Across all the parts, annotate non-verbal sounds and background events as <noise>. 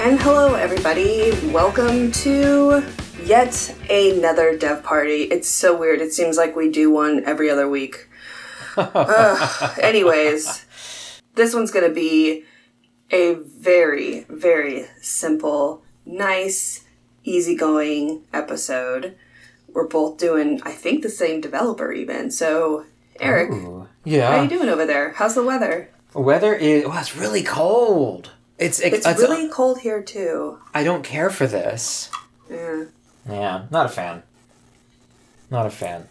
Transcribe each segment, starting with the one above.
And hello, everybody. Welcome to yet another dev party. It's so weird. It seems like we do one every other week. <laughs> Ugh. Anyways, this one's going to be a very, very simple, nice, easygoing episode. We're both doing, I think, the same developer even. So, Eric, Ooh. how Yeah. you doing over there? How's the weather? Weather is. Well, it's really cold. It's. It's it's- really cold here too. I don't care for this. Yeah. Yeah, not a fan. Not a fan.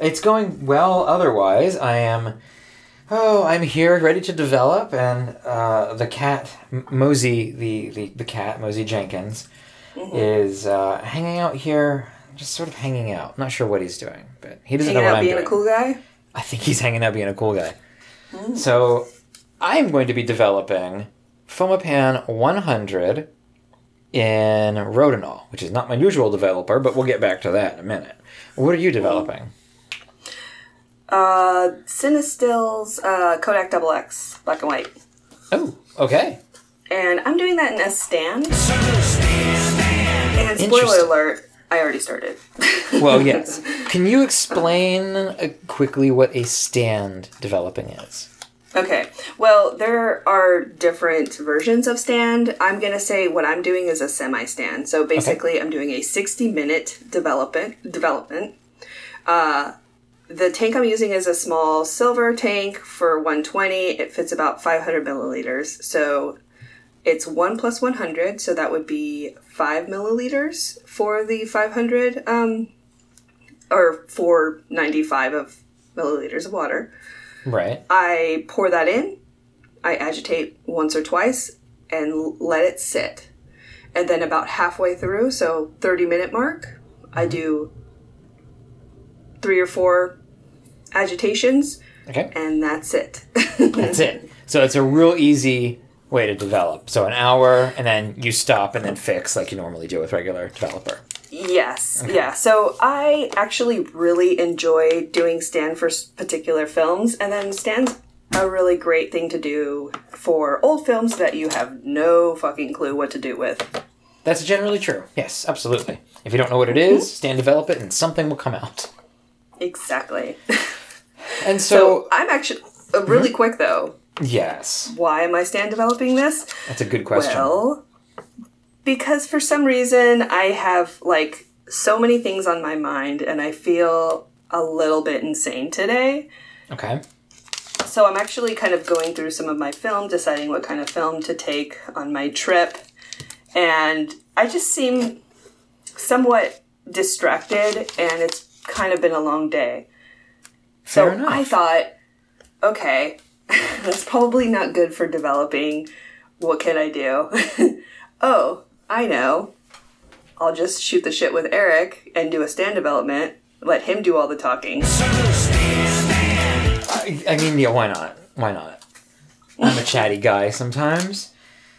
It's going well otherwise. I am. Oh, I'm here ready to develop, and uh, the cat, M- Mosey, the, the, the cat, Mosey Jenkins, Mm-hmm. is uh, hanging out here, just sort of hanging out. Not sure what he's doing, but he doesn't Hanging know what out I'm being doing. a cool guy? I think he's hanging out being a cool guy. So I'm going to be developing Fomapan 100 in Rodinal, which is not my usual developer, but we'll get back to that in a minute. What are you developing? Uh, Cinestill's uh, Kodak Double X, black and white. Oh, okay. And I'm doing that in a stand. And spoiler alert, I already started. <laughs> Well, yes. Can you explain uh, quickly what a stand developing is? Okay, well, there are different versions of stand. I'm gonna say what I'm doing is a semi stand. So basically, I'm doing a 60 minute development. development. Uh, the tank I'm using is a small silver tank for 120. It fits about 500 milliliters. So it's 1 plus 100, so that would be 5 milliliters for the 500, um, or 495 of milliliters of water. Right. I pour that in, I agitate once or twice, and let it sit. And then about halfway through, so 30 minute mark, I mm-hmm. do three or four agitations, Okay. and that's it. <laughs> That's it. So it's a real easy way to develop. So an hour, and then you stop and then fix like you normally do with regular developer. Yes, yeah. So I actually really enjoy doing stand for particular films, and then stand's a really great thing to do for old films that you have no fucking clue what to do with. That's generally true. Yes, absolutely. If you don't know what it is, stand develop it and something will come out. Exactly. <laughs> And So so, I'm actually uh, really quick though. yes, Why am I stand developing this? that's a good question. Well, because for some reason I have like so many things on my mind, and I feel a little bit insane today. okay. So I'm actually kind of going through some of my film, deciding what kind of film to take on my trip, and I just seem somewhat distracted, and it's kind of been a long day. So Fair enough. I thought, okay, <laughs> that's probably not good for developing. What can I do? <laughs> oh, I know. I'll just shoot the shit with Eric and do a stand development. Let him do all the talking. I, I mean, yeah, why not? Why not? I'm a chatty guy sometimes.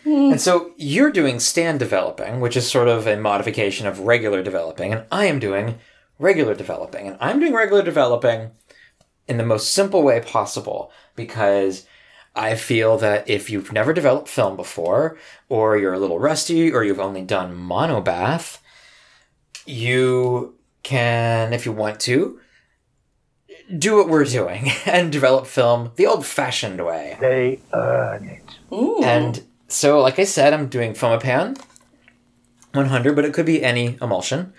Hmm. And so you're doing stand developing, which is sort of a modification of regular developing, and I am doing regular developing. And I'm doing regular developing in the most simple way possible because I feel that if you've never developed film before, or you're a little rusty, or you've only done monobath, you can, if you want to, do what we're doing <laughs> and develop film the old fashioned way. They earn it. And so, like I said, I'm doing Fomapan 100, but it could be any emulsion.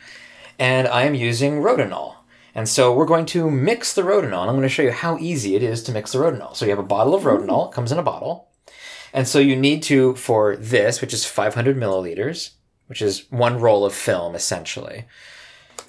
And I am using Rodinal. And so we're going to mix the Rodinal. I'm going to show you how easy it is to mix the Rodinal. So you have a bottle of Rodinal, it mm. comes in a bottle. And so you need to, for this, which is 500 milliliters, which is one roll of film essentially,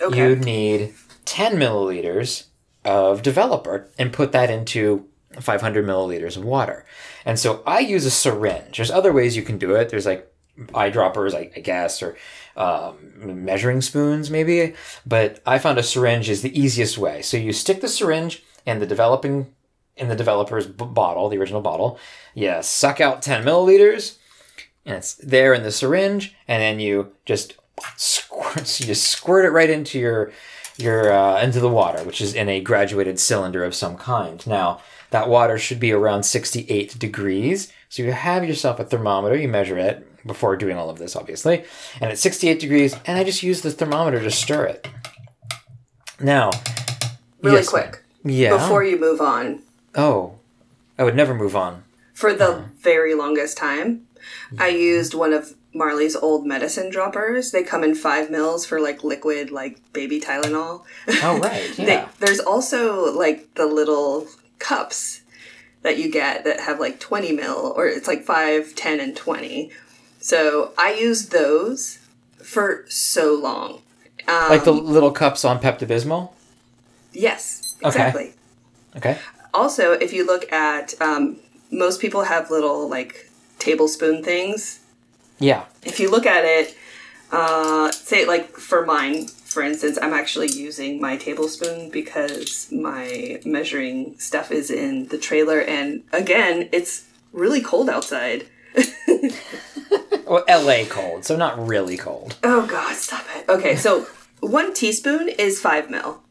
Okay. you need 10 milliliters of developer and put that into 500 milliliters of water. And so I use a syringe. There's other ways you can do it. There's like eyedroppers, I, I guess, or um, measuring spoons, maybe. But I found a syringe is the easiest way. So you stick the syringe in the developing in the developer's b- bottle, the original bottle. You suck out 10 milliliters, and it's there in the syringe, and then you just squirt, so <laughs> you just squirt it right into your your uh, into the water, which is in a graduated cylinder of some kind. Now that water should be around 68 degrees. So you have yourself a thermometer, you measure it, before doing all of this, obviously. And it's 68 degrees, and I just use the thermometer to stir it. Now, Really yes, quick. Yeah. Before you move on, Oh, I would never move on. for the Uh-huh. very longest time, I used one of Marley's old medicine droppers. They come in five mils for like liquid, like baby Tylenol. Oh, <laughs> right. They, Yeah. there's also like the little cups that you get that have like 20 mil, or it's like 5, 10, and 20. So I used those for so long. Um, like the little cups on Pepto Bismol? yes, Okay. exactly. Okay. Also, if you look at um, most people have little like tablespoon things. Yeah. If you look at it, uh, say like for mine, for instance, I'm actually using my tablespoon because my measuring stuff is in the trailer, and again, it's really cold outside. <laughs> Well, LA cold, so not really cold. Oh God, stop it. Okay, so <laughs> one teaspoon is five mil.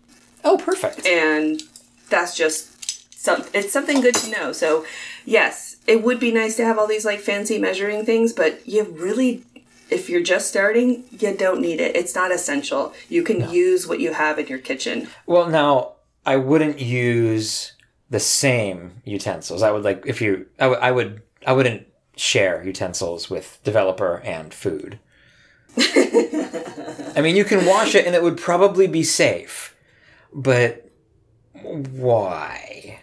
Oh, perfect. and that's just some it's something good to know so yes it would be nice to have all these like fancy measuring things but you really if you're just starting you don't need it it's not essential you can use what you have in your kitchen Well, now I wouldn't use the same utensils. I would like if you. I would. I would. I wouldn't share utensils with developer and food. I mean, you can wash it, and it would probably be safe, but why?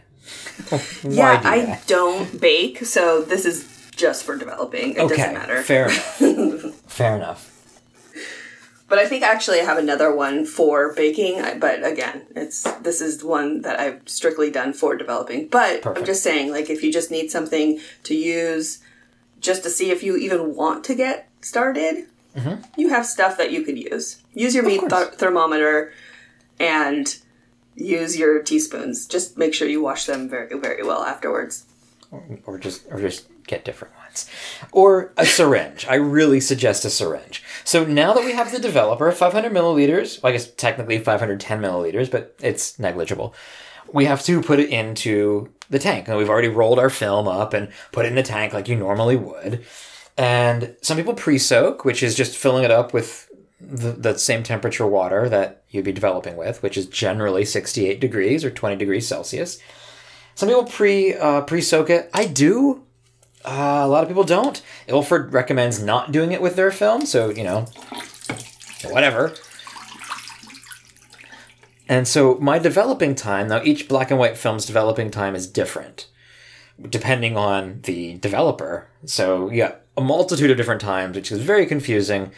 <laughs> why yeah do i don't bake so this is just for developing it Okay, doesn't matter fair enough. <laughs> fair enough. But I think actually I have another one for baking. But again, it's this is one that I've strictly done for developing. But I'm just saying, like, if you just need something to use, just to see if you even want to get started, you have stuff that you could use. Use your meat Mm-hmm. th- thermometer and use your teaspoons. Just make sure you wash them very, very well afterwards. or just or just get different ones or a syringe i really suggest a syringe so now that we have the developer 500 milliliters well, i guess technically 510 milliliters but it's negligible we have to put it into the tank and we've already rolled our film up and put it in the tank like you normally would and some people pre-soak which is just filling it up with the, the same temperature water that you'd be developing with which is generally 68 degrees or 20 degrees celsius some people pre uh, pre soak it. I do. Uh, a lot of people don't. Ilford recommends not doing it with their film, so you know, whatever. And so my developing time now, each black and white film's developing time is different, depending on the developer. So you got a multitude of different times, which is very confusing.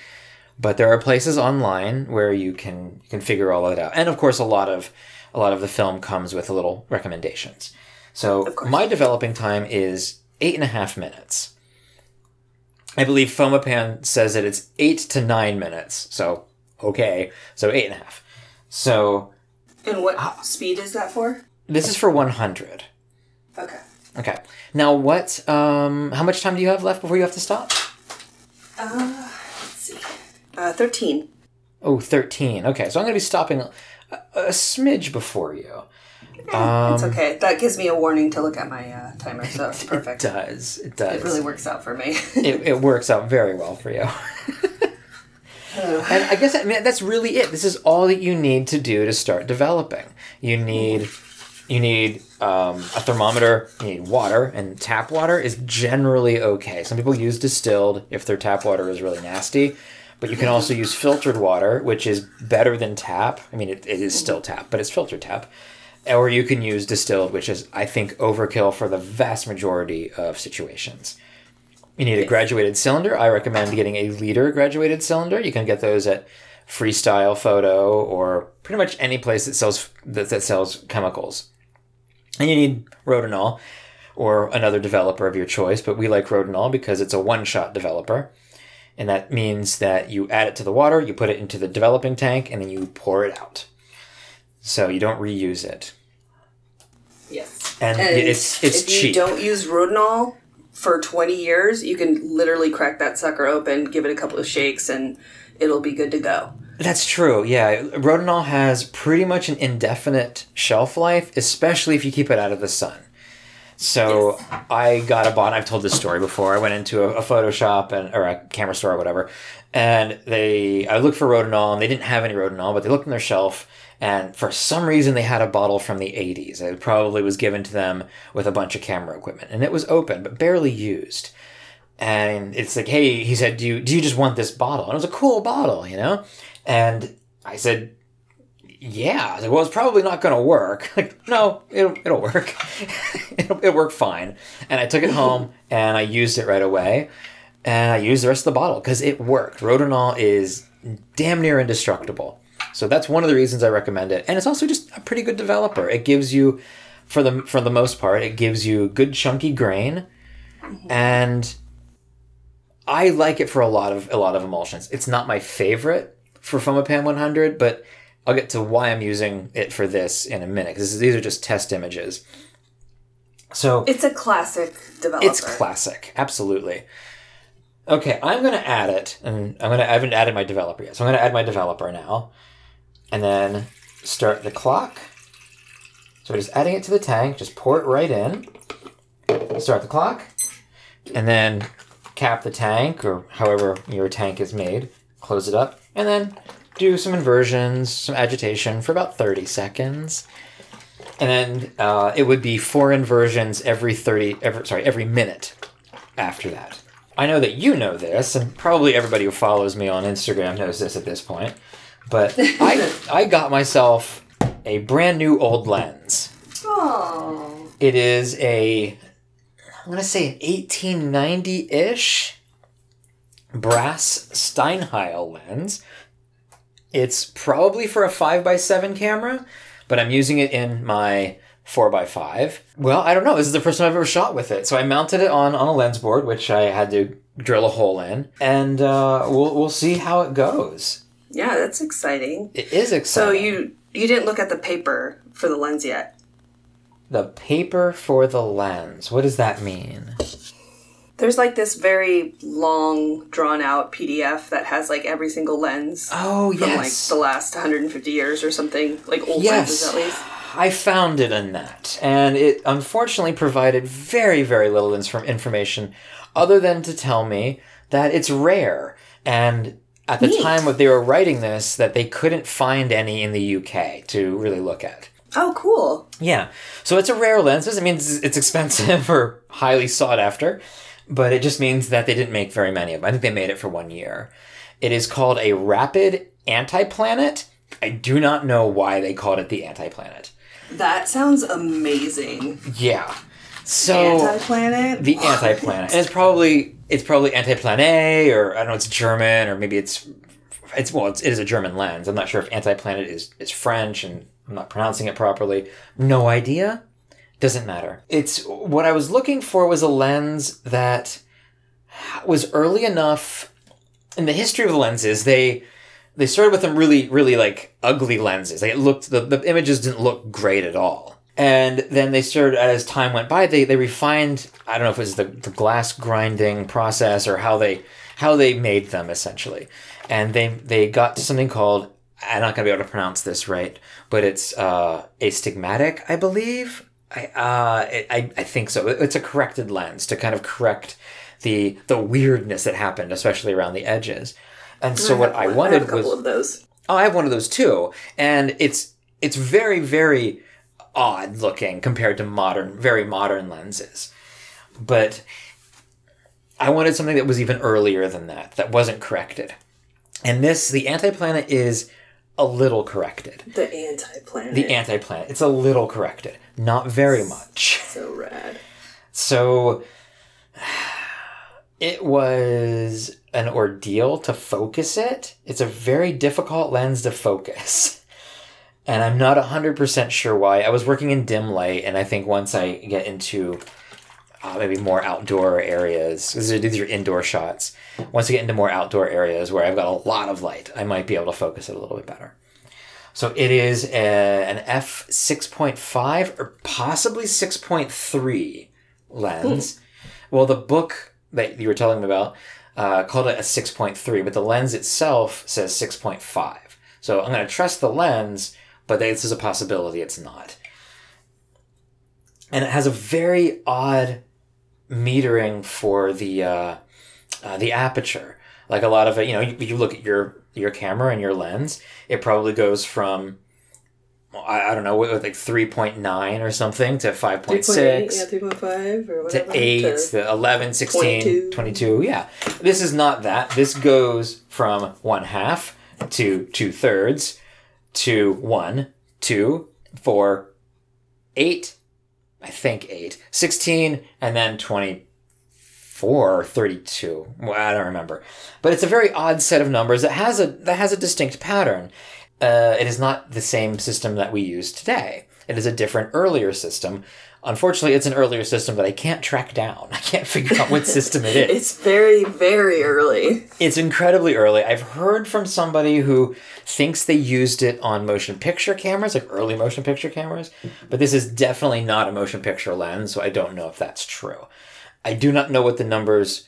But there are places online where you can you can figure all that out, and of course, a lot of a lot of the film comes with a little recommendations. So my developing time is eight and a half minutes. I believe Fomapan says that it's eight to nine minutes. So okay, so eight and a half. So And what speed is that for? this is for one hundred. Okay. Okay. Now what? Um, how much time do you have left before you have to stop? Uh, let's see. Uh, 13. Oh, 13. Okay, so I'm going to be stopping a, a smidge before you. Um, it's okay. That gives me a warning to look at my uh, timer, so it's <laughs> perfect. It does. It does. It really works out for me. it, it works out very well for you. <laughs> <sighs> and I guess I mean that's really it. This is all that you need to do to start developing. You need you need um, a thermometer. You need water, and tap water is generally okay. Some people use distilled if their tap water is really nasty. But you can also use filtered water, which is better than tap. I mean, it, it is still tap, but it's filtered tap. Or you can use distilled, which is, I think, overkill for the vast majority of situations. You need a graduated cylinder. I recommend getting a liter graduated cylinder. You can get those at Freestyle Photo or pretty much any place that sells that, that sells chemicals. And you need Rodinal or another developer of your choice, but we like Rodinal because it's a one-shot developer. And that means that you add it to the water, you put it into the developing tank, and then you pour it out. So you don't reuse it. yes. And it's- it's if you cheap. don't use Rodinal for 20 years, you can literally crack that sucker open, give it a couple of shakes, and it'll be good to go. That's true. Yeah, Rodinal has pretty much an indefinite shelf life, especially if you keep it out of the sun. So I got a bond. I've told this story before. I went into a, a Photoshop and or a camera store or whatever, and they I looked for Rodinal and they didn't have any Rodinal, but they looked on their shelf and for some reason they had a bottle from the 80s. It probably was given to them with a bunch of camera equipment, and it was open but barely used. And it's like, hey, he said, do you do you just want this bottle? And it was a cool bottle, you know. And I said, yeah. I was like, well, it's probably not going to work. <laughs> Like, no, it'll, it'll work. <laughs> it'll, it'll work fine. And I took it home and I used it right away. And I used the rest of the bottle because it worked. Rodinal is damn near indestructible. So that's one of the reasons I recommend it. And it's also just a pretty good developer. It gives you, for the for the most part, it gives you good chunky grain, and I like it for a lot of a lot of emulsions. It's not my favorite for Fomapan 100, but I'll get to why I'm using it for this in a minute because these are just test images. So It's a classic developer. it's classic, absolutely. Okay, I'm gonna add it, and I'm gonna. I haven't added my developer yet, so I'm gonna add my developer now, and then start the clock. So we're just adding it to the tank. Just pour it right in. Start the clock, and then cap the tank or however your tank is made. Close it up, and then do some inversions, some agitation for about thirty seconds and then uh, it would be four inversions every 30 every, sorry every minute after that i know that you know this and probably everybody who follows me on instagram knows this at this point but i i got myself a brand new old lens. Oh. it is a i'm to say an 1890-ish brass steinheil lens. It's probably for a 5x7 camera but i'm using it in my 4x5 well i don't know. This is the first time i've ever shot with it. So i mounted it on on a lens board which i had to drill a hole in. And uh, we'll, we'll see how it goes Yeah, that's exciting. it is exciting. So you you didn't look at the paper for the lens yet. the paper for the lens what does that mean There's like this very long, drawn out PDF that has like every single lens oh from like the last 150 years or something, like old Yes. lenses at least. I found it in that, and it unfortunately provided very, very little information other than to tell me that it's rare. And at the Neat. time that they were writing this, that they couldn't find any in the UK to really look at. Oh, cool. Yeah, so it's a rare lens. Doesn't mean it's it's expensive <laughs> or highly sought after, but it just means that they didn't make very many of them. I think they made it for one year. It is called a rapid anti-planet. I do not know why they called it the anti-planet. That sounds amazing. Yeah. So Anti-planet. the anti-planet, and it's probably it's probably anti-planet, or I don't know, it's German, or maybe it's it's well, it's, it is a German lens. I'm not sure if anti-planet is is French, and I'm not pronouncing it properly. No idea. Doesn't matter. It's what I was looking for was a lens that was early enough in the history of the lenses. They they started with them really really like ugly lenses. Like it looked the, the images didn't look great at all. And then they started as time went by, they, they refined I don't know if it was the, the glass grinding process or how they how they made them essentially. And they they got to something called I'm not gonna be able to pronounce this right, but it's uh, astigmatic, I believe. I, uh, it, I I think so. It's a corrected lens to kind of correct the the weirdness that happened, especially around the edges. And so what I have wanted a couple was of those. Oh, I have one of those too, and it's it's very very odd looking compared to modern, very modern lenses. But I wanted something that was even earlier than that, that wasn't corrected. And this, the anti-planet, is a little corrected. The anti-planet. The anti-planet, it's a little corrected, not very much. <laughs> so rad. So <sighs> it was an ordeal to focus it. It's a very difficult lens to focus. <laughs> And I'm not 100% sure why. I was working in dim light, and I think once I get into uh, maybe more outdoor areas, 'cause these are indoor shots, once I get into more outdoor areas where I've got a lot of light, I might be able to focus it a little bit better. So it is a, an f6.5 or possibly 6.3 lens. Well, the book that you were telling me about uh, called it a 6.3, but the lens itself says 6.5. So I'm going to trust the lens, but this is a possibility it's not. and it has a very odd metering for the uh, uh, the aperture. Like a lot of it, you know, you, you look at your your camera and your lens, it probably goes from I, I don't know, like three point nine or something to 5.6. yeah, 3.5 or to 8 to- to 11 16 22. 22 yeah this is not that this goes from one half to two thirds to one two four eight i think eight 16 and then 24 or 32 well, i don't remember but it's a very odd set of numbers that has a that has a distinct pattern uh, it is not the same system that we use today. It is a different, earlier system. Unfortunately, it's an earlier system that I can't track down. <laughs> I can't figure out what system it is. <laughs> It's very, very early. It's incredibly early. I've heard from somebody who thinks they used it on motion picture cameras, like early motion picture cameras, but this is definitely not a motion picture lens, so I don't know if that's true. I do not know what the numbers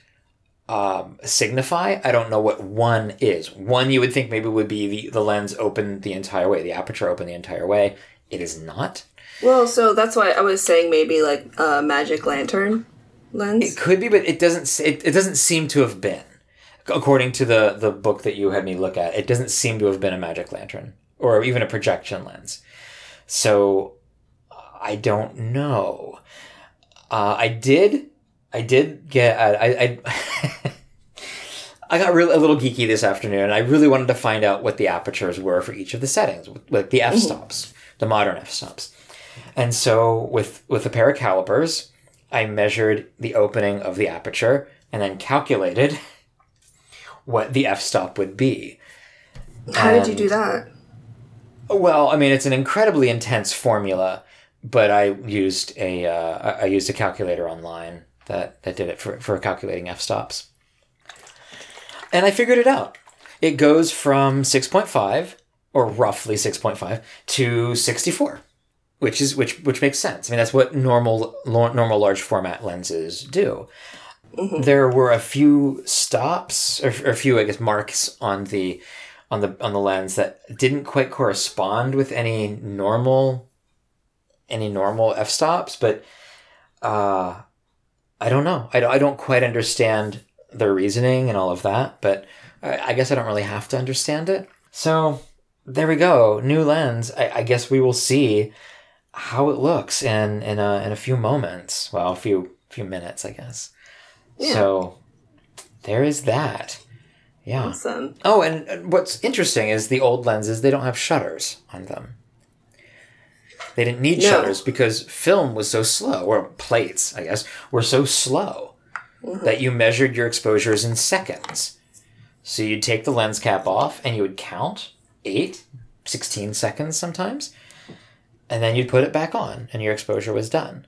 um, signify. I don't know what one is. One you would think maybe would be the, the lens open the entire way, the aperture open the entire way. It is not. Well, so that's why I was saying maybe like a magic lantern lens. It could be, but it doesn't. It, it doesn't seem to have been, according to the the book that you had me look at. It doesn't seem to have been a magic lantern or even a projection lens. So I don't know. Uh, I did. I did get. I. I, <laughs> I got real, a little geeky this afternoon. And I really wanted to find out what the apertures were for each of the settings, like the f stops, the modern f stops. And so with with a pair of calipers, I measured the opening of the aperture and then calculated <laughs> what the f stop would be. How did you do that? Well, I mean, it's an incredibly intense formula, but I used a uh, I used a calculator online that that did it for for calculating f stops, and I figured it out. It goes from six point five, or roughly six point five, to sixty four, which is which which makes sense. I mean, that's what normal normal large format lenses do. There were a few stops, or, or a few, I guess, marks on the on the on the lens that didn't quite correspond with any normal any normal f stops but uh i don't know. I don't, I don't quite understand their reasoning and all of that but I, I guess i don't really have to understand it. So there we go. New lens. I, I guess we will see how it looks in in a, in a few moments well a few few minutes i guess Yeah. so there is that yeah Awesome. Oh, and what's interesting is the old lenses, they don't have shutters on them. They didn't need No. shutters because film was so slow, or plates, I guess, were so slow mm-hmm. that you measured your exposures in seconds. So you'd take the lens cap off and you would count 8, 16 seconds sometimes, and then you'd put it back on and your exposure was done.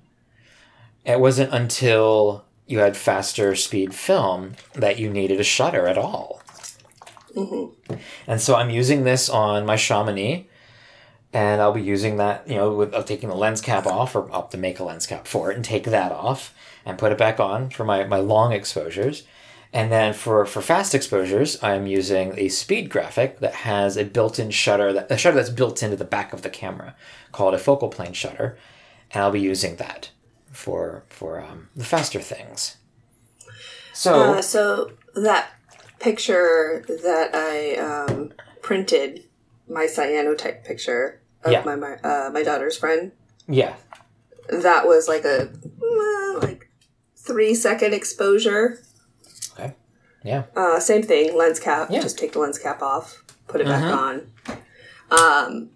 It wasn't until you had faster speed film that you needed a shutter at all. Mm-hmm. And so I'm using this on my Chamonix, and I'll be using that, you know, with taking the lens cap off, or I'll have to make a lens cap for it and take that off and put it back on for my, my long exposures. And then for, for fast exposures, I'm using a speed graphic that has a built-in shutter, that, a shutter that's built into the back of the camera, called a focal plane shutter, and I'll be using that for for um, the faster things. So Uh, so that picture that I um, printed, my cyanotype picture of Yeah. my my, uh, my daughter's friend, yeah, that was like a uh, like three second exposure. Okay, yeah, Uh, same thing, lens cap. Yeah. Just take the lens cap off, put it back Mhm. on. Um,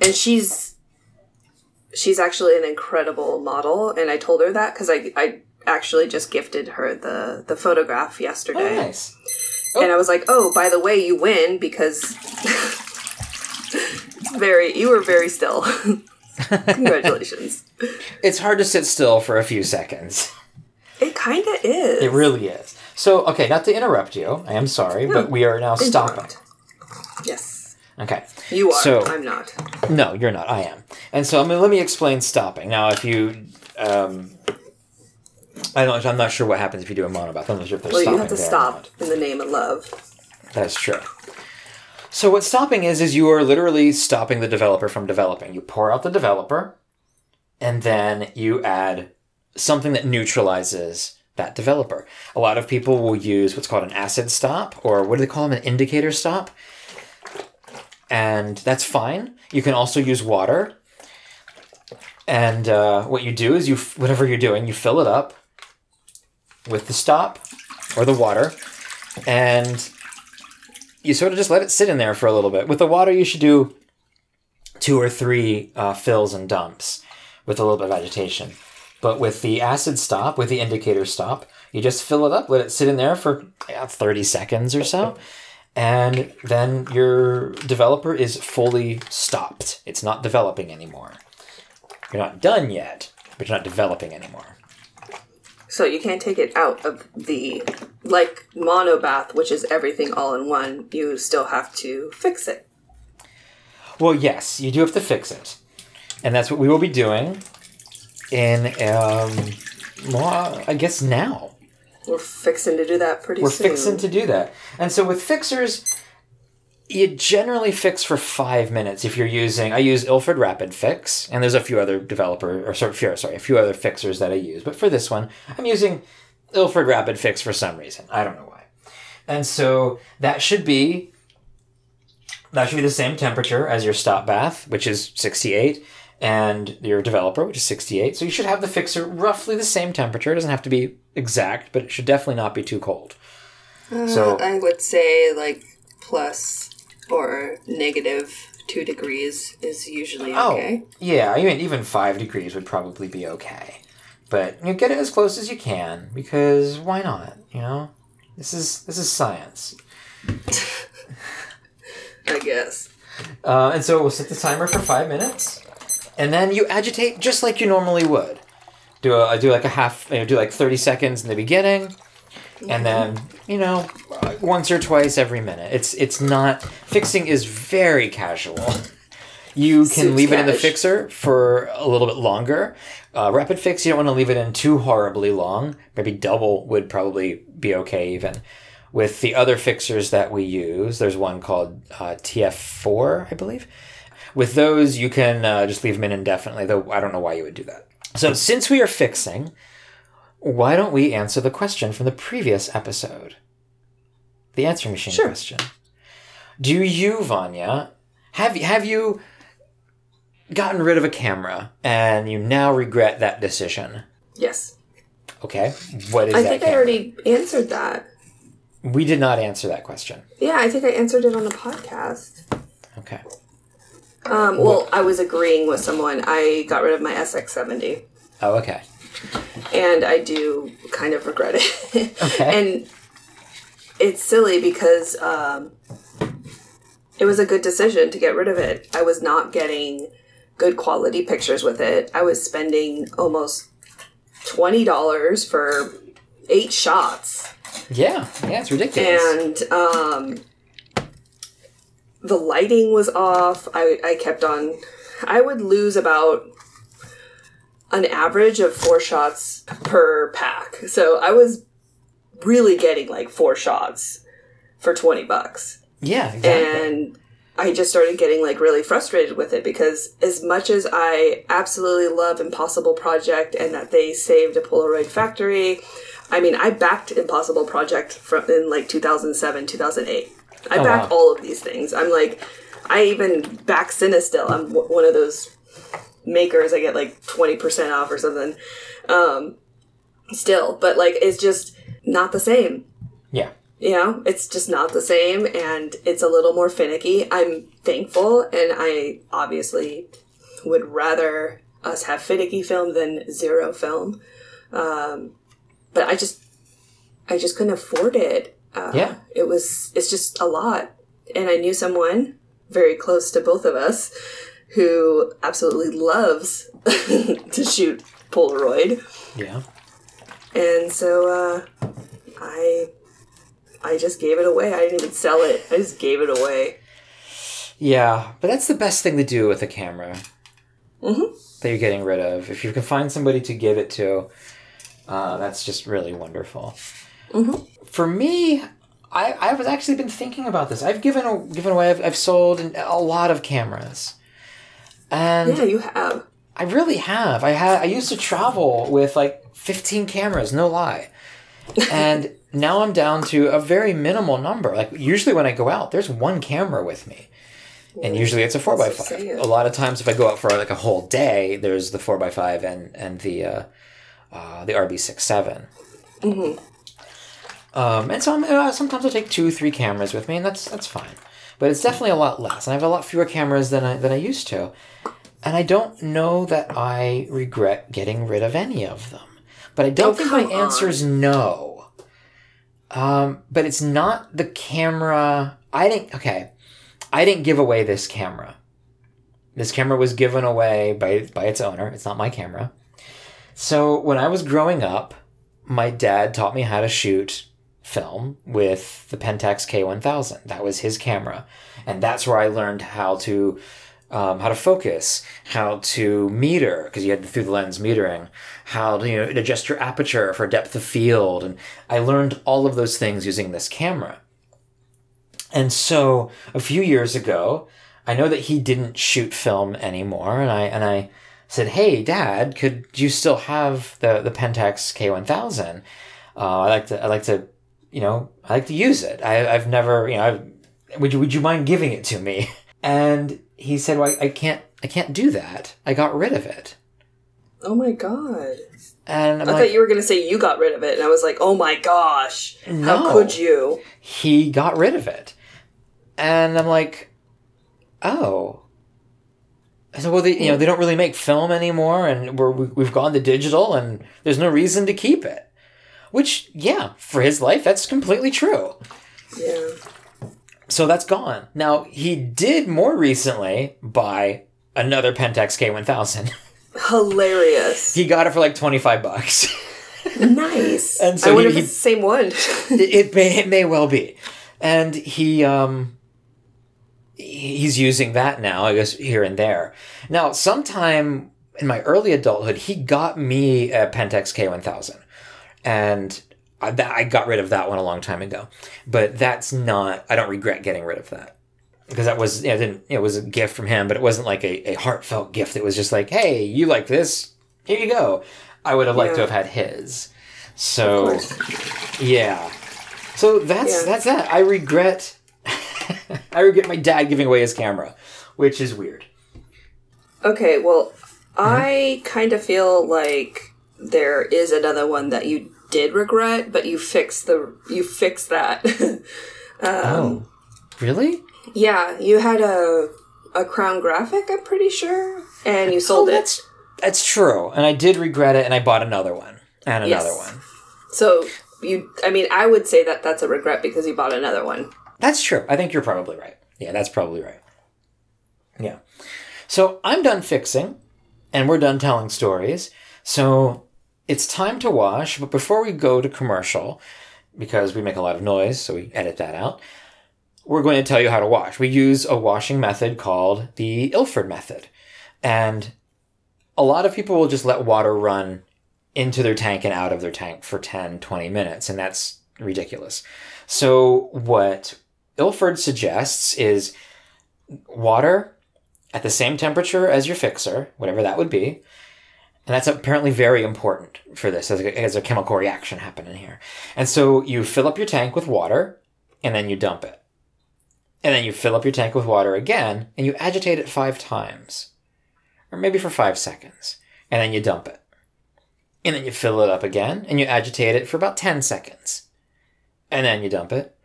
and she's she's actually an incredible model, and I told her that because I I actually just gifted her the the photograph oh, yesterday, nice. and I was like, oh, by the way, you win because it's <laughs> very you were very still. <laughs> Congratulations. <laughs> It's hard to sit still for a few seconds. It kind of is. It really is. So, okay, not to interrupt you, I am sorry, but we are now stopping. Yes, Okay. you are. So- I'm not. No, you're not. I am. And so, I mean, let me explain stopping. Now, if you, um, I don't, I'm not sure what happens if you do a monobath. I'm not sure if there's Well, you have to stop in the name of love. That's true. So what stopping is is you are literally stopping the developer from developing. You pour out the developer, and then you add something that neutralizes that developer. A lot of people will use what's called an acid stop, or what do they call them, an indicator stop. And that's fine. You can also use water. And uh, what you do is you, whatever you're doing, you fill it up with the stop or the water, and you sort of just let it sit in there for a little bit. With the water, you should do two or three uh, fills and dumps with a little bit of agitation. But with the acid stop, with the indicator stop, you just fill it up, let it sit in there for yeah, 30 seconds or so, and then your developer is fully stopped. It's not developing anymore. You're not done yet, but you're not developing anymore. So you can't take it out of the like monobath, which is everything all in one. You still have to fix it. Well, yes, you do have to fix it, and that's what we will be doing. In um, well, I guess now We're fixing to do that pretty soon. we're soon. fixing to do that, and so with fixers, you generally fix for five minutes if you're using. I use Ilford Rapid Fix, and there's a few other developer or sorry, sorry, a few other fixers that I use, but for this one, I'm using Ilford Rapid Fix for some reason. I don't know why, and so that should be that should be the same temperature as your stop bath, which is 68, and your developer, which is 68. So you should have the fixer roughly the same temperature. It doesn't have to be exact, but it should definitely not be too cold. so I would say like plus or negative two degrees is usually Oh, okay. yeah. Even even five degrees would probably be okay, but you get it as close as you can because why not? You know, this is this is science. <laughs> I guess. Uh, and so we'll set the timer for five minutes, and then you agitate just like you normally would. Do a do like a half, you know, do like thirty seconds in the beginning, and then you know once or twice every minute. It's it's not fixing is very casual. You can Suits leave it in the fixer for a little bit longer. Uh, rapid fix, you don't want to leave it in too horribly long. Maybe double would probably be okay even. With the other fixers that we use, there's one called uh, TF4, I believe. With those, you can uh, just leave them in indefinitely, though I don't know why you would do that. So, since we are fixing, why don't we answer the question from the previous episode? The answering machine Sure. question. Do you, Vanya, have have you gotten rid of a camera and you now regret that decision? Yes. Okay, what is I think I already answered that. We did not answer that question. Yeah, I think I answered it on the podcast. Okay. Um, well, I was agreeing with someone. I got rid of my SX70, Oh, okay. and I do kind of regret it. <laughs> Okay. and it's silly because um, it was a good decision to get rid of it. I was not getting good quality pictures with it. I was spending almost twenty dollars for eight shots, Yeah, yeah, it's ridiculous. and um, the lighting was off. I, I kept on. I would lose about an average of four shots per pack. So I was really getting like four shots for 20 bucks. yeah, exactly. And I just started getting like really frustrated with it because as much as I absolutely love Impossible Project and that they saved a Polaroid factory, I mean, I backed Impossible Project from in like 2007, 2008. I Oh, backed wow. all of these things. I'm like, I even back Cinestill. I'm w- one of those makers. I get like 20% off or something. Um, still, but like, it's just not the same yeah. you know it's just not the same and it's a little more finicky i'm thankful and i obviously would rather us have finicky film than zero film um, but i just i just couldn't afford it uh, Yeah. it was it's just a lot and i knew someone very close to both of us who absolutely loves <laughs> to shoot polaroid Yeah. and so uh, I I just gave it away. I didn't even sell it. I just gave it away. Yeah, but that's the best thing to do with a camera Mhm. that you're getting rid of. If you can find somebody to give it to, uh, that's just really wonderful. Mhm. For me, I I was actually been thinking about this. I've given given away. I've, I've sold a lot of cameras, and Yeah, you have. I really have. I had I used to travel with like 15 cameras, no lie. And <laughs> now I'm down to a very minimal number. Like usually when I go out, there's one camera with me. And usually it's a four by five. A lot of times if I go out for like a whole day, there's the four by five and and the uh, uh, the RB 67 Mm-hmm. Um, and so I'm, uh, sometimes I take two, three cameras with me, and that's that's fine. But it's definitely a lot less, and I have a lot fewer cameras than I than I used to. And I don't know that I regret getting rid of any of them. But I don't Oh, think my come answer is no. Um, but it's not the camera. I didn't. Okay, I didn't give away this camera. This camera was given away by by its owner. It's not my camera. So when I was growing up, my dad taught me how to shoot film with the Pentax K1000. That was his camera, and that's where I learned how to um, how to focus, how to meter because you had through the lens metering, how to you know adjust your aperture for depth of field, and I learned all of those things using this camera. And so a few years ago, I know that he didn't shoot film anymore, and I and I said, "Hey, Dad, could you still have the the Pentax K1000? Uh, I like to I like to you know I like to use it. I, I've never you know I've, would you would you mind giving it to me?" <laughs> And he said, "Well, I, I can't I can't do that. I got rid of it." Oh my god. And I'm I like, thought you were gonna say you got rid of it, and I was like, oh my gosh. No. How could you? he got rid of it. And I'm like, oh. I said, well, they, you know, they don't really make film anymore, and we're, we- we've gone to digital, and there's no reason to keep it. Which, yeah, for his life, that's completely true. Yeah. So that's gone. Now, he did more recently buy another Pentax K1000. <laughs> Hilarious. he got it for like 25 bucks. <laughs> nice. And so I wonder he- if it's the same one. <laughs> it, may it may well be, and he um he's using that now, I guess here and there. Now, sometime in my early adulthood, he got me a Pentax K1000, and I, that, I got rid of that one a long time ago. But that's not. I don't regret getting rid of that. Because that was, you know, it didn't, it was a gift from him, but it wasn't like a, a heartfelt gift. It was just like, hey, you like this? Here you go. I would have liked to have had his. So, yeah. So that's Yeah. that's that. I regret <laughs> I regret my dad giving away his camera, which is weird. Okay, well, mm-hmm. I kind of feel like there is another one that you did regret, but you fixed the you fixed that. <laughs> oh. Um, really? yeah, you had a a Crown Graphic, I'm pretty sure, and you sold oh, it. that's that's true. And I did regret it and I bought another one. And another Yes. one. So you, I mean, I would say that that's a regret because you bought another one. That's true. I think you're probably right. Yeah, that's probably right. Yeah. So I'm done fixing and we're done telling stories. So it's time to wash, but before we go to commercial, because we make a lot of noise, so we edit that out, we're going to tell you how to wash. We use a washing method called the Ilford method. And a lot of people will just let water run into their tank and out of their tank for 10, 20 minutes, and that's ridiculous. So, what Ilford suggests is water at the same temperature as your fixer, whatever that would be. And that's apparently very important for this as a, as a chemical reaction happening here. And so you fill up your tank with water and then you dump it. And then you fill up your tank with water again and you agitate it five times. Or maybe for five seconds. And then you dump it. And then you fill it up again and you agitate it for about 10 seconds. And then you dump it.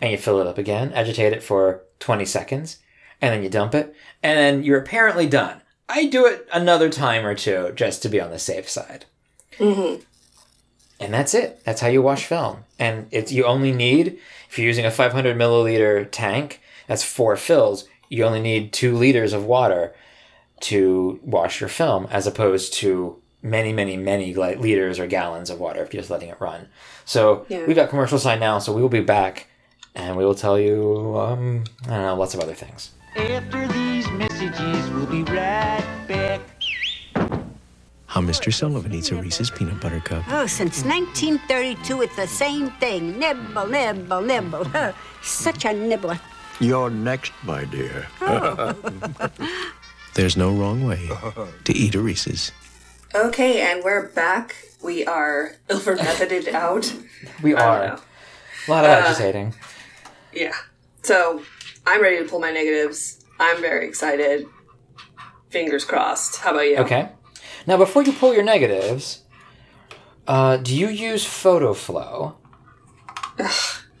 And you fill it up again, agitate it for 20 seconds. And then you dump it. And then you're apparently done. I do it another time or two just to be on the safe side. Mm-hmm. And that's it. That's how you wash film. And it's you only need if you're using a 500 milliliter tank, that's four fills. You only need two liters of water to wash your film, as opposed to many, many, many liters or gallons of water if you're just letting it run. So Yeah. we got commercial sign now, so we will be back, and we will tell you, um, I don't know, lots of other things. After these messages, we'll be right back. How Mr. Sullivan eats a Reese's peanut butter cup. Oh, since 1932, it's the same thing. Nibble, nibble, nibble. Such a nibbler. You're next, my dear. Oh. <laughs> <laughs> there's no wrong way to eat a Reese's. Okay, and we're back. We are <laughs> over methoded out. We are. A lot of uh, agitating. Yeah. So I'm ready to pull my negatives. I'm very excited. Fingers crossed. How about you? Okay. Now, before you pull your negatives, uh, do you use Photo-Flo?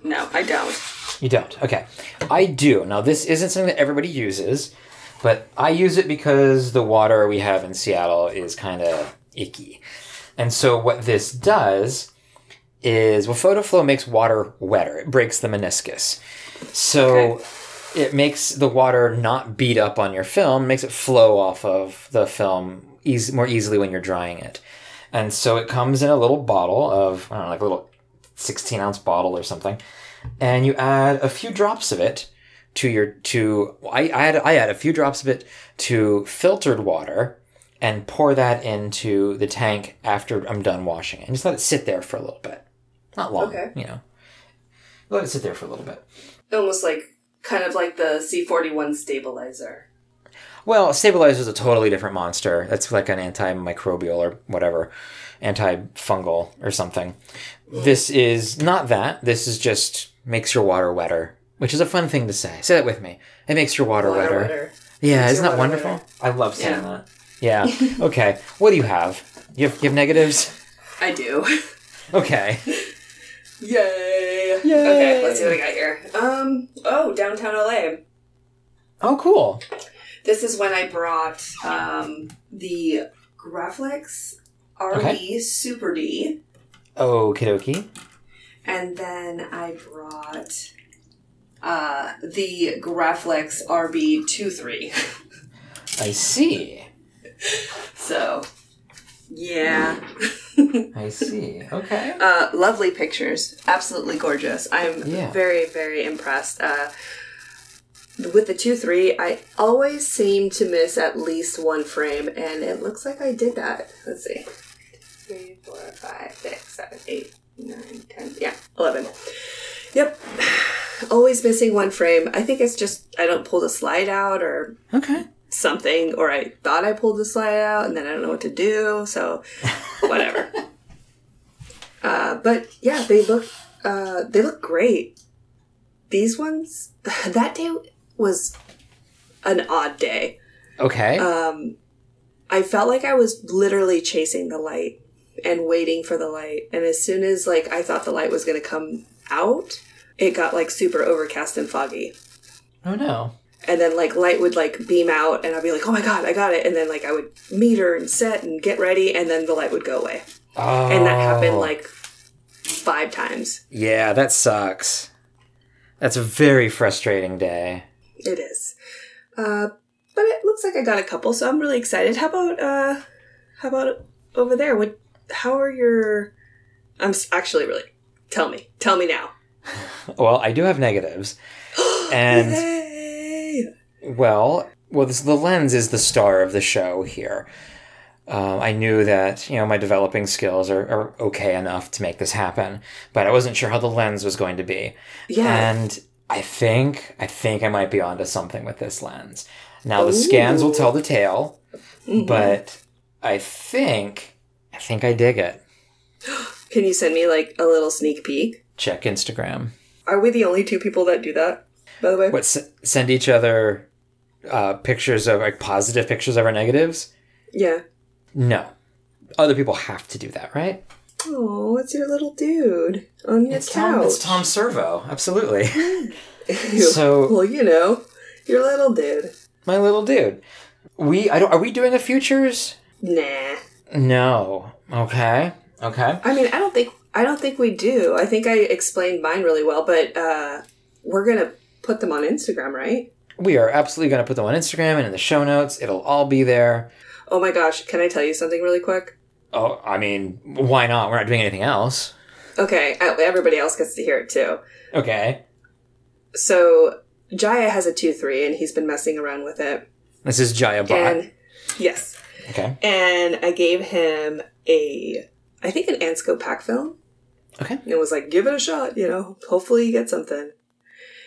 No, I don't. You don't. Okay. I do. Now, this isn't something that everybody uses, but I use it because the water we have in Seattle is kind of icky. And so, what this does is, well, Photo-Flo makes water wetter. It breaks the meniscus. So, it makes the water not beat up on your film, makes it flow off of the film eas- more easily when you're drying it. And so, it comes in a little bottle of, I don't know, like a little 16 ounce bottle or something and you add a few drops of it to your to I, I add I add a few drops of it to filtered water and pour that into the tank after I'm done washing it. And just let it sit there for a little bit. Not long, Okay. you know. Let it sit there for a little bit. Almost like kind of like the C41 stabilizer. Well, stabilizer is a totally different monster. That's like an antimicrobial or whatever, antifungal or something. This is not that. This is just makes your water wetter, which is a fun thing to say. Say that with me. It makes your water, Water wetter. wetter. Yeah, isn't that wonderful? wetter. I love saying Yeah. that. Yeah. <laughs> Okay. what do you have? You have, you have negatives? I do. <laughs> Okay. Yay! Okay, let's see what I got here. Um, oh, downtown LA. Oh, cool. This is when I brought um, the Graflex RB Okay. Super D, Okie dokie. and then I brought uh, the Graflex RB 23. I see. <laughs> so, yeah. <laughs> <laughs> I see. Okay. Uh, lovely pictures, absolutely gorgeous. I'm Yeah. very, very impressed. Uh, with the two three, I always seem to miss at least one frame, and it looks like I did that. Let's see, three, four, five, six, seven, eight, nine, ten. Yeah, eleven. Yep, <sighs> always missing one frame. I think it's just I don't pull the slide out or Okay. Something, or I thought I pulled the slide out and then I don't know what to do, so <laughs> whatever. uh, but yeah, they look uh, they look great. These ones, <sighs> that day was an odd day. Okay. Um, I felt like I was literally chasing the light and waiting for the light, and as soon as like I thought the light was going to come out, it got like super overcast and foggy oh no. And then like light would like beam out and i'd be like oh my god i got it and then like i would meter and set and get ready and then the light would go away Oh. and that happened like five times Yeah, that sucks. That's a very frustrating day. it is uh but it looks like i got a couple so i'm really excited how about uh how about over there what how are your i'm actually really tell me tell me now <laughs> Well, I do have negatives. <gasps> And! Well, well, this, the lens is the star of the show here. Um, I knew that you know my developing skills are, are okay enough to make this happen, but I wasn't sure how the lens was going to be. yeah And I think I think I might be onto something with this lens. Now the scans will tell the tale, Mm-hmm. but I think I think I dig it. <gasps> can you send me like a little sneak peek Check Instagram. are we the only two people that do that by the way What s- send each other uh, pictures of like positive pictures of our negatives? yeah No, other people have to do that, right? Oh, it's your little dude on your It's Tom. couch. It's Tom Servo. Absolutely. <laughs> So- well, you know, your little dude. My little dude. We. I don't. Are we doing the futures? Nah. No. Okay. Okay. I mean, I don't think I don't think we do. I think I explained mine really well, but uh, we're gonna put them on Instagram, right? We are absolutely going to put them on Instagram and in the show notes. It'll all be there. Oh my gosh! Can I tell you something really quick? Oh, I mean, why not? We're not doing anything else. Okay, everybody else gets to hear it too. Okay. So Jaya has a two three, and he's been messing around with it. This is Jaya Bot. And yes, Okay. and I gave him a, I think an Ansco pack film. Okay. and was like, give it a shot, you know, hopefully you get something.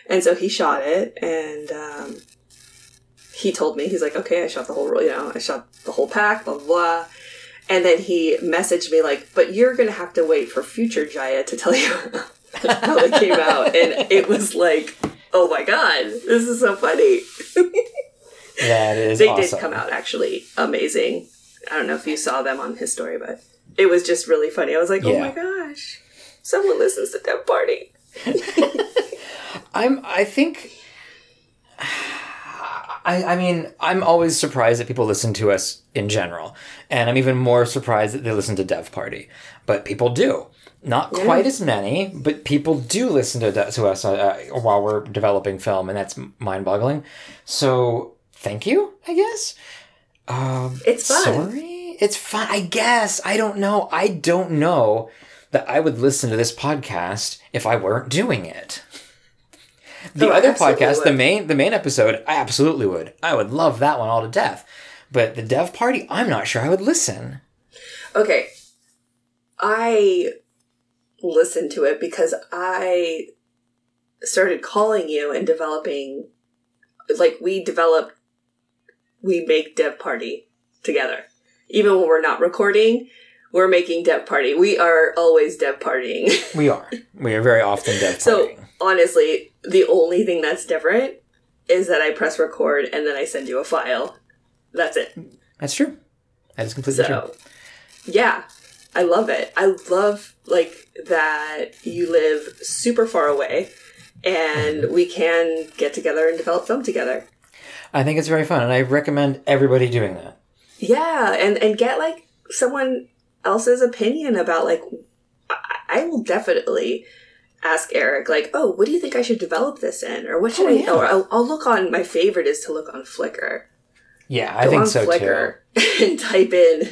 And so he shot it, and um, he told me he's like, okay, I shot the whole. You know, I shot the whole pack. Blah blah. blah. And then he messaged me like, but you're gonna have to wait for future Jaya to tell you <laughs> how it came out. And it was like, oh my god, this is so funny. <laughs> That is they awesome. did come out actually amazing. I don't know if you saw them on his story, but it was just really funny. I was like, oh my gosh, someone listens to Dev Party. <laughs> I'm. I think. I, I mean, I'm always surprised that people listen to us in general, and I'm even more surprised that they listen to Dev Party. But people do. Not quite as many, but people do listen to to us uh, uh, while we're developing film, and that's mind-boggling. So, thank you, I guess. Um, It's fun. Sorry, it's fun. I guess I don't know. I don't know that I would listen to this podcast if I weren't doing it. The Oh, other podcast, the main the main episode, I absolutely would. I would love that one all to death. But the dev party, I'm not sure I would listen. Okay, I listened to it because I started calling you and developing. Like we develop, we make Dev Party together. Even when we're not recording, we're making Dev Party. We are always Dev Partying. We are. we are very often dev <laughs> partying. So honestly, the only thing that's different is that I press record and then I send you a file. That's it. That's true. That is completely true. Yeah, I love it. I love like that you live super far away and Mm-hmm. we can get together and develop film together. I think it's very fun, and I recommend everybody doing that. Yeah, and and get like someone else's opinion about like I, I will definitely ask Eric like, "Oh, what do you think I should develop this in?" or "What should Oh, I?" yeah. Or I'll, I'll look on. My favorite is to look on Flickr. Yeah, I Go think on so too. Flickr <laughs> and type in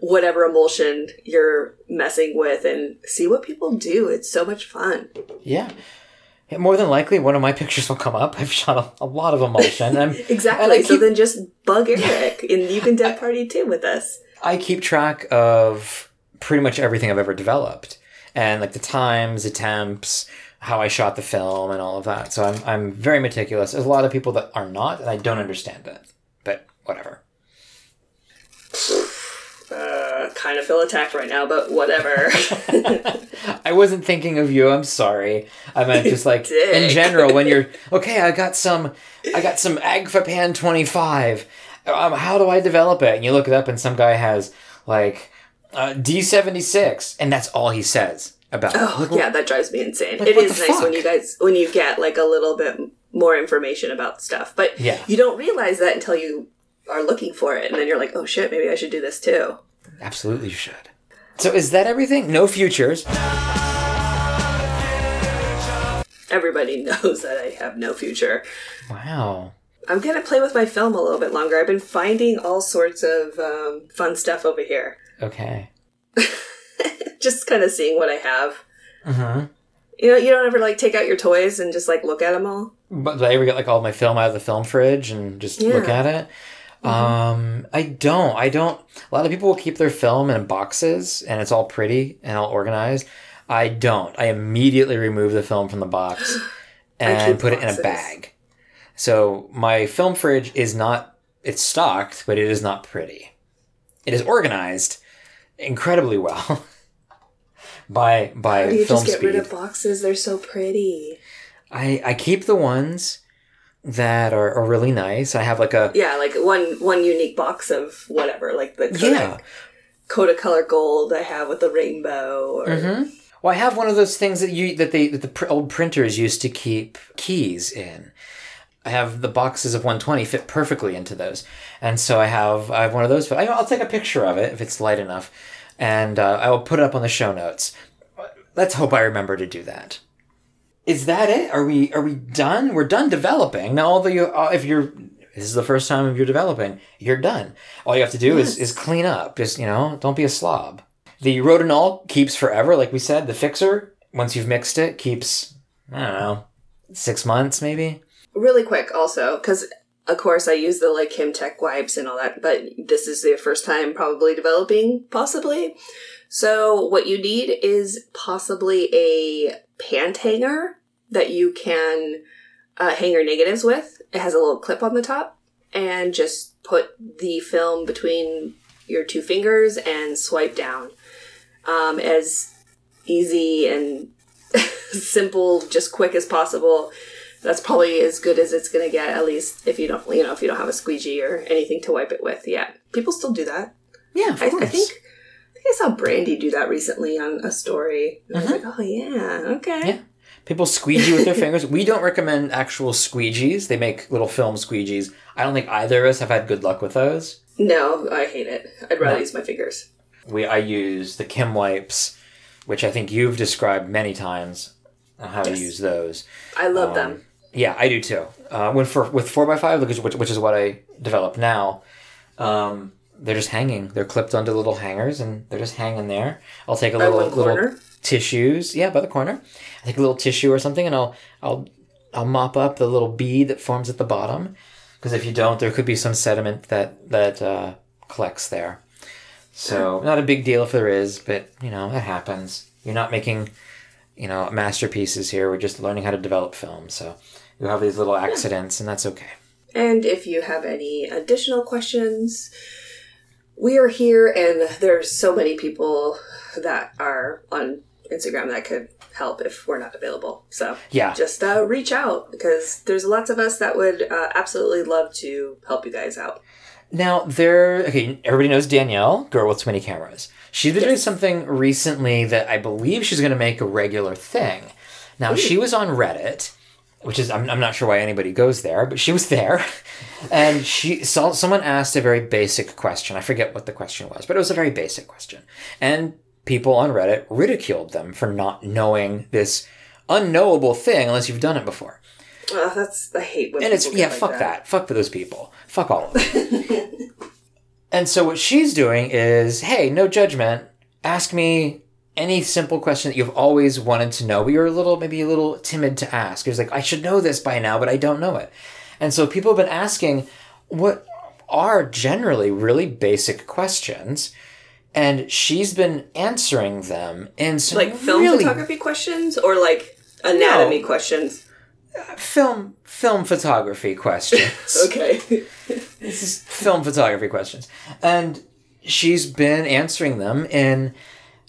whatever emulsion you're messing with and see what people do. It's so much fun. Yeah. Yeah, More than likely, one of my <laughs> pictures will come up. I've shot a, a lot of emulsion. And <laughs> Exactly. And I so then just bug Eric and you can dev party too with us. I keep track of pretty much everything I've ever developed, and like the times, attempts, how I shot the film, and all of that. So I'm I'm very meticulous. There's a lot of people that are not, and I don't understand it. But whatever. Uh, kind of feel attacked right now, but whatever. <laughs> I wasn't thinking of you. I'm sorry. I meant just like in general when you're <laughs> okay. I got some. I got some Agfapan 25. Um, how do I develop it? And you look it up, and some guy has like uh, D76, and that's all he says about it. oh, Like, yeah, that drives me insane. Like, it is nice when you guys when you get like a little bit more information about stuff, but Yeah. you don't realize that until you are looking for it, and then you're like, oh shit, maybe I should do this too. Absolutely, you should. So is that everything? No futures. Everybody <laughs> knows that I have no future. Wow. I'm gonna play with my film a little bit longer. I've been finding all sorts of um, fun stuff over here. Okay. <laughs> Just kind of seeing what I have. Mm-hmm. You know, you don't ever like take out your toys and just like look at them all. But I ever get like all my film out of the film fridge and just look at it? Um, I don't. I don't. A lot of people will keep their film in boxes and it's all pretty and all organized. I don't. I immediately remove the film from the box <gasps> and put it in a bag. So my film fridge is not. It's stocked, but it is not pretty. It is organized incredibly well <laughs> by by How do you film just get speed. rid of boxes? They're so pretty. I I keep the ones that are, are really nice. I have like a Yeah, like one one unique box of whatever, like the Kodak, yeah. Kodak color gold I have with the rainbow. Or, Mm-hmm. Well, I have one of those things that you that they that the pr- old printers used to keep keys in. I have the boxes of 120 fit perfectly into those, and so I have I have one of those. But I, I'll take a picture of it if it's light enough, and uh, I will put it up on the show notes. Let's hope I remember to do that. Is that it? Are we are we done? We're done developing now. Although you, uh, if you're this is the first time you're developing, you're done. All you have to do is is clean up. Just you know, don't be a slob. The Rodinal keeps forever, like we said. The fixer, once you've mixed it, keeps I don't know six months maybe. Really quick, also, because of course I use the like Kimtech wipes and all that, but this is the first time probably developing, possibly. So what you need is possibly a pant hanger that you can uh, hang your negatives with. It has a little clip on the top. and just put the film between your two fingers and swipe down. Um, as easy and <laughs> simple, just quick as possible. That's probably as good as it's gonna get, at least if you don't, you know, if you don't have a squeegee or anything to wipe it with. Yeah, people still do that. Yeah, I. I think I think I saw Brandy do that recently on a story. And I was like, oh yeah, okay. Yeah. People squeegee with their <laughs> fingers. We don't recommend actual squeegees. They make little film squeegees. I don't think either of us have had good luck with those. No, I hate it. I'd rather No. use my fingers. We I use the Kim wipes, which I think you've described many times on how to use those. I love Um, them. Yeah, I do too. Uh, when for with four x five, which, is- which is what I develop now, um, they're just hanging. They're clipped onto little hangers, and they're just hanging there. I'll take a By little little tissues, yeah, by the corner. I take a little tissue or something, and I'll I'll I'll mop up the little bead that forms at the bottom, because if you don't, there could be some sediment that that uh, collects there. So not a big deal if there is, but you know it happens. You're not making you know masterpieces here. We're just learning how to develop film, so you have these little accidents, and that's okay. And if you have any additional questions, we are here, and there's so many people that are on Instagram that could help if we're not available. So Yeah. just uh, reach out because there's lots of us that would uh, absolutely love to help you guys out. Now there, okay, everybody knows Danielle, girl with too many cameras. She's been doing something recently that I believe she's going to make a regular thing. Now she was on Reddit, which is I'm, I'm not sure why anybody goes there, but she was there, <laughs> and she saw someone asked a very basic question. I forget what the question was, but it was a very basic question, and people on Reddit ridiculed them for not knowing this unknowable thing unless you've done it before. Uh, that's I hate when And it's yeah, like fuck that. Fuck those people. Fuck all of them. <laughs> and so what she's doing is, hey, no judgment. Ask me any simple question that you've always wanted to know, but you're a little maybe a little timid to ask. It's like I should know this by now, but I don't know it. And so people have been asking what are generally really basic questions. And she's been answering them in some Like film really photography questions or like anatomy No. questions. film film photography questions. <laughs> Okay. <laughs> This is film photography questions. And she's been answering them in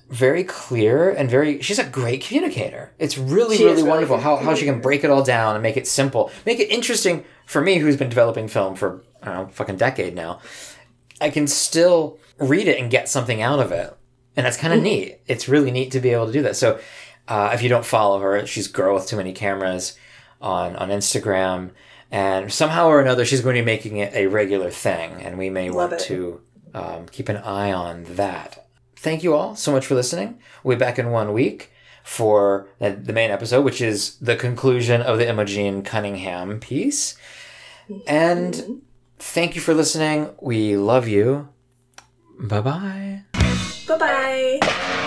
very clear and very she's a great communicator. It's really, She really really wonderful good how, how she can break it all down and make it simple. Make it interesting for me who's been developing film for I don't know, fucking decade now. I can still read it and get something out of it. And that's kind of neat. It's really neat to be able to do that. So uh, if you don't follow her, she's Girl with Too Many Cameras on, on Instagram. And somehow or another, she's going to be making it a regular thing. And we may Love want it. to um, keep an eye on that. Thank you all so much for listening. We'll be back in one week for the the main episode, which is the conclusion of the Imogen Cunningham piece. And thank you for listening. We love you. Bye bye. bye bye.